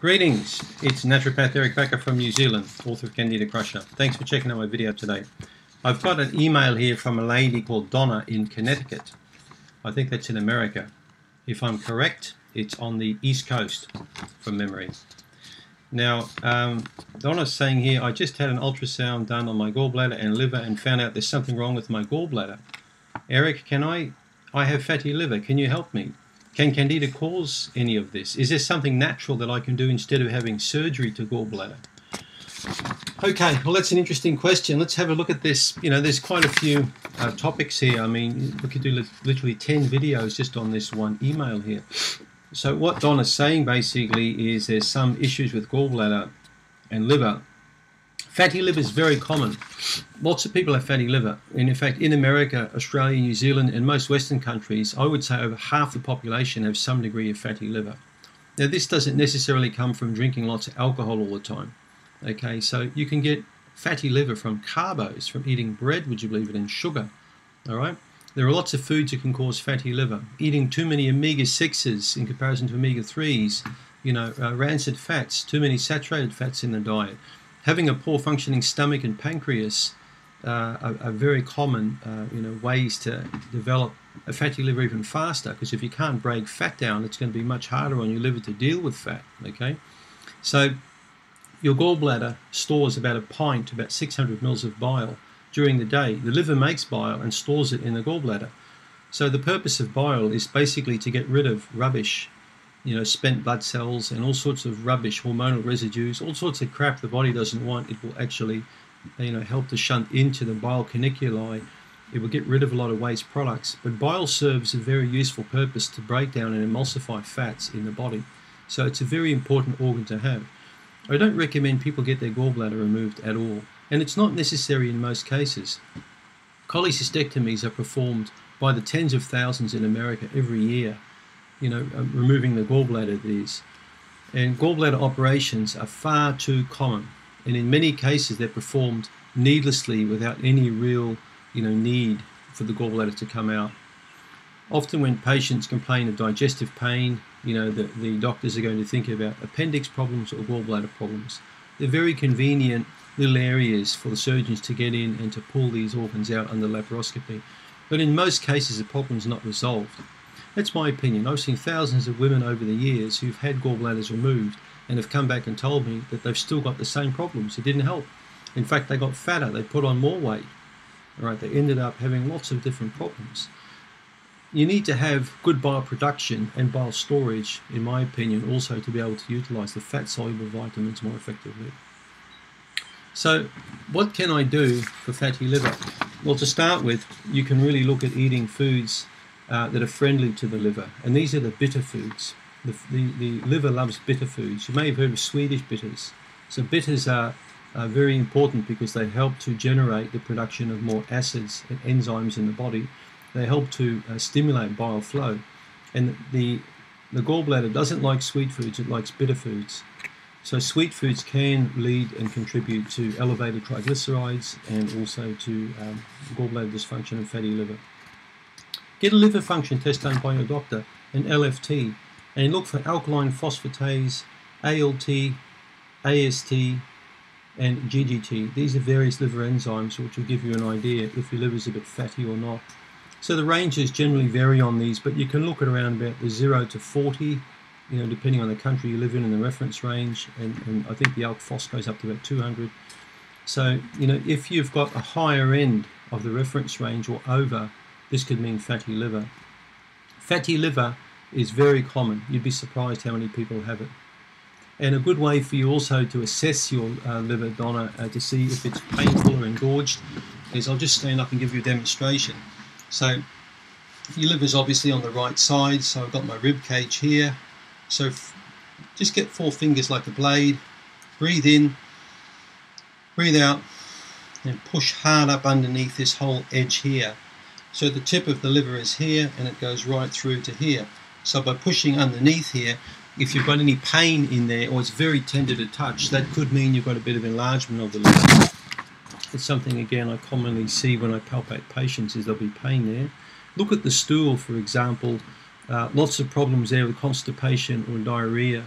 Greetings, it's naturopath Eric Bakker from New Zealand, author of Candida Crusher. Thanks for checking out my video today. I've got an email here from a lady called Donna in Connecticut. I think that's in America. If I'm correct, it's on the East Coast from memory. Now, um, Donna's saying here, I just had an ultrasound done on my gallbladder and liver and found out there's something wrong with my gallbladder. Eric, can I, I have fatty liver, can you help me? Can Candida cause any of this? Is there something natural that I can do instead of having surgery to gallbladder? Okay, well, that's an interesting question. Let's have a look at this. You know, there's quite a few uh, topics here. I mean, we could do literally 10 videos just on this one email here. So, what Don is saying basically is there's some issues with gallbladder and liver Fatty liver is very common. Lots of people have fatty liver. And in fact, in America, Australia, New Zealand, and most Western countries, I would say over half the population have some degree of fatty liver. Now, this doesn't necessarily come from drinking lots of alcohol all the time. Okay, so you can get fatty liver from carbos, from eating bread, would you believe it, and sugar. All right? There are lots of foods that can cause fatty liver. Eating too many omega 6s in comparison to omega 3s, you know, uh, rancid fats, too many saturated fats in the diet having a poor functioning stomach and pancreas uh, are, are, very common, uh, you know, ways to develop a fatty liver even faster. Because if you can't break fat down, it's going to be much harder on your liver to deal with fat. Okay, so your gallbladder stores about a pint about 600 mils of bile during the day. The liver makes bile and stores it in the gallbladder. So the purpose of bile is basically to get rid of rubbish you know, spent blood cells and all sorts of rubbish, hormonal residues, all sorts of crap the body doesn't want. It will actually, you know, help to shunt into the bile canaliculi. It will get rid of a lot of waste products. But bile serves a very useful purpose to break down and emulsify fats in the body. So it's a very important organ to have. I don't recommend people get their gallbladder removed at all, and it's not necessary in most cases. Cholecystectomies are performed by the tens of thousands in America every year you know, uh, removing the gallbladder these. And gallbladder operations are far too common. And in many cases, they're performed needlessly without any real, you know, need for the gallbladder to come out. Often when patients complain of digestive pain, you know, the, the doctors are going to think about appendix problems or gallbladder problems. They're very convenient little areas for the surgeons to get in and to pull these organs out under laparoscopy. But in most cases, the problem's not resolved. That's my opinion. I've seen thousands of women over the years who've had gallbladders removed and have come back and told me that they've still got the same problems. It didn't help. In fact, they got fatter. They put on more weight. All right, they ended up having lots of different problems. You need to have good bile production and bile storage, in my opinion, also to be able to utilize the fat soluble vitamins more effectively. So, what can I do for fatty liver? Well, to start with, you can really look at eating foods uh, that are friendly to the liver, and these are the bitter foods. The, the, the, liver loves bitter foods. You may have heard of Swedish bitters. So bitters are, are very important because they help to generate the production of more acids and enzymes in the body. They help to uh, stimulate bile flow. And the, the gallbladder doesn't like sweet foods, it likes bitter foods. So sweet foods can lead and contribute to elevated triglycerides and also to um, gallbladder dysfunction and fatty liver. Get a liver function test done by your doctor, an LFT, and look for alkaline phosphatase, ALT, AST, and GGT. These are various liver enzymes which will give you an idea if your liver is a bit fatty or not. So the ranges generally vary on these, but you can look at around about the 0 to 40, you know, depending on the country you live in and the reference range, and, and I think the alk phos goes up to about 200. So, you know, if you've got a higher end of the reference range or over, this could mean fatty liver. Fatty liver is very common. You'd be surprised how many people have it. And a good way for you also to assess your uh, liver, Donna, uh, to see if it's painful or engorged, is I'll just stand up and give you a demonstration. So your liver is obviously on the right side, so I've got my rib cage here. So just get four fingers like a blade, breathe in, breathe out, and push hard up underneath this whole edge here. So the tip of the liver is here and it goes right through to here. So by pushing underneath here, if you've got any pain in there or it's very tender to touch, that could mean you've got a bit of enlargement of the liver. It's something again I commonly see when I palpate patients is there'll be pain there. Look at the stool for example, uh, lots of problems there with constipation or diarrhea.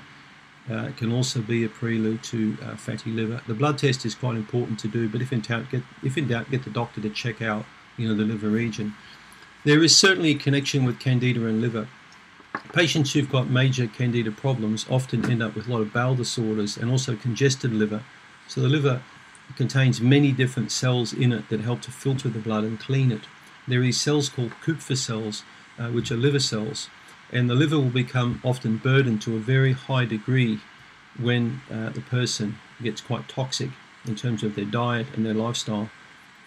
Uh, it can also be a prelude to uh, fatty liver. The blood test is quite important to do, but if in doubt, get if in doubt, get the doctor to check out, you know, the liver region. There is certainly a connection with candida and liver. Patients who've got major candida problems often end up with a lot of bowel disorders and also congested liver. So the liver contains many different cells in it that help to filter the blood and clean it. There are cells called Kupffer cells, uh, which are liver cells and the liver will become often burdened to a very high degree when uh, the person gets quite toxic in terms of their diet and their lifestyle.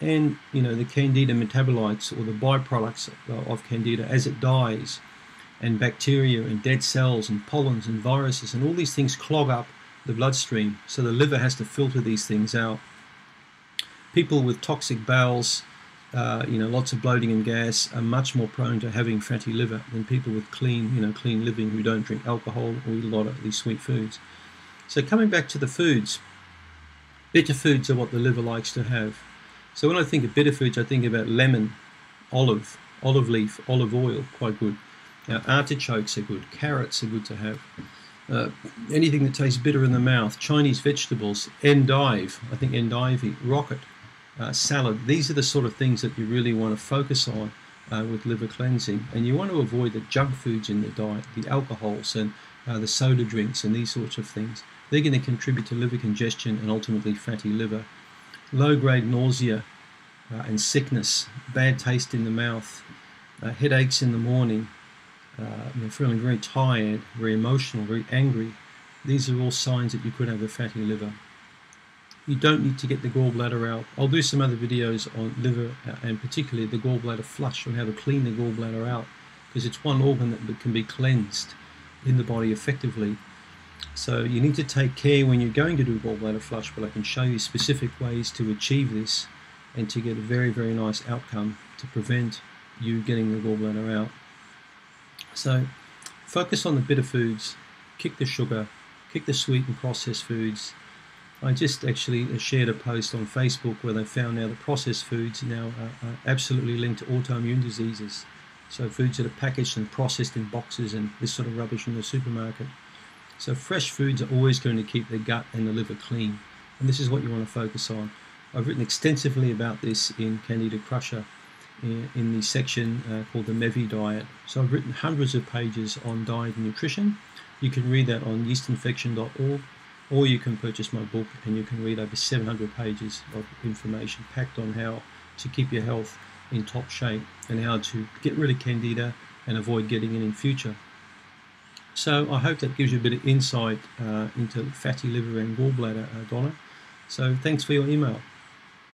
And you know the candida metabolites or the byproducts of candida as it dies, and bacteria and dead cells and pollens and viruses and all these things clog up the bloodstream. So the liver has to filter these things out. People with toxic bowels uh, you know, lots of bloating and gas are much more prone to having fatty liver than people with clean, you know, clean living who don't drink alcohol or eat a lot of these sweet foods. So coming back to the foods, bitter foods are what the liver likes to have. So when I think of bitter foods, I think about lemon, olive, olive leaf, olive oil, quite good. Now, artichokes are good, carrots are good to have. Uh, anything that tastes bitter in the mouth, Chinese vegetables, endive, I think endive, rocket, uh, salad. These are the sort of things that you really want to focus on uh, with liver cleansing. And you want to avoid the junk foods in the diet, the alcohols and uh, the soda drinks and these sorts of things. They're going to contribute to liver congestion and ultimately fatty liver. Low grade nausea uh, and sickness, bad taste in the mouth, uh, headaches in the morning, uh, you feeling very tired, very emotional, very angry. These are all signs that you could have a fatty liver you don't need to get the gallbladder out. I'll do some other videos on liver uh, and particularly the gallbladder flush on how to clean the gallbladder out because it's one organ that can be cleansed in the body effectively. So you need to take care when you're going to do gallbladder flush, but I can show you specific ways to achieve this and to get a very, very nice outcome to prevent you getting the gallbladder out. So focus on the bitter foods, kick the sugar, kick the sweet and processed foods, I just actually shared a post on Facebook where they found now the processed foods now are, are absolutely linked to autoimmune diseases. So foods that are packaged and processed in boxes and this sort of rubbish in the supermarket. So fresh foods are always going to keep the gut and the liver clean. And this is what you want to focus on. I've written extensively about this in Candida Crusher in, the section uh, called the MEVY diet. So I've written hundreds of pages on diet and nutrition. You can read that on yeastinfection.org or you can purchase my book and you can read over 700 pages of information packed on how to keep your health in top shape and how to get rid of candida and avoid getting it in future. So I hope that gives you a bit of insight uh, into fatty liver and gallbladder, uh, Donna. So thanks for your email.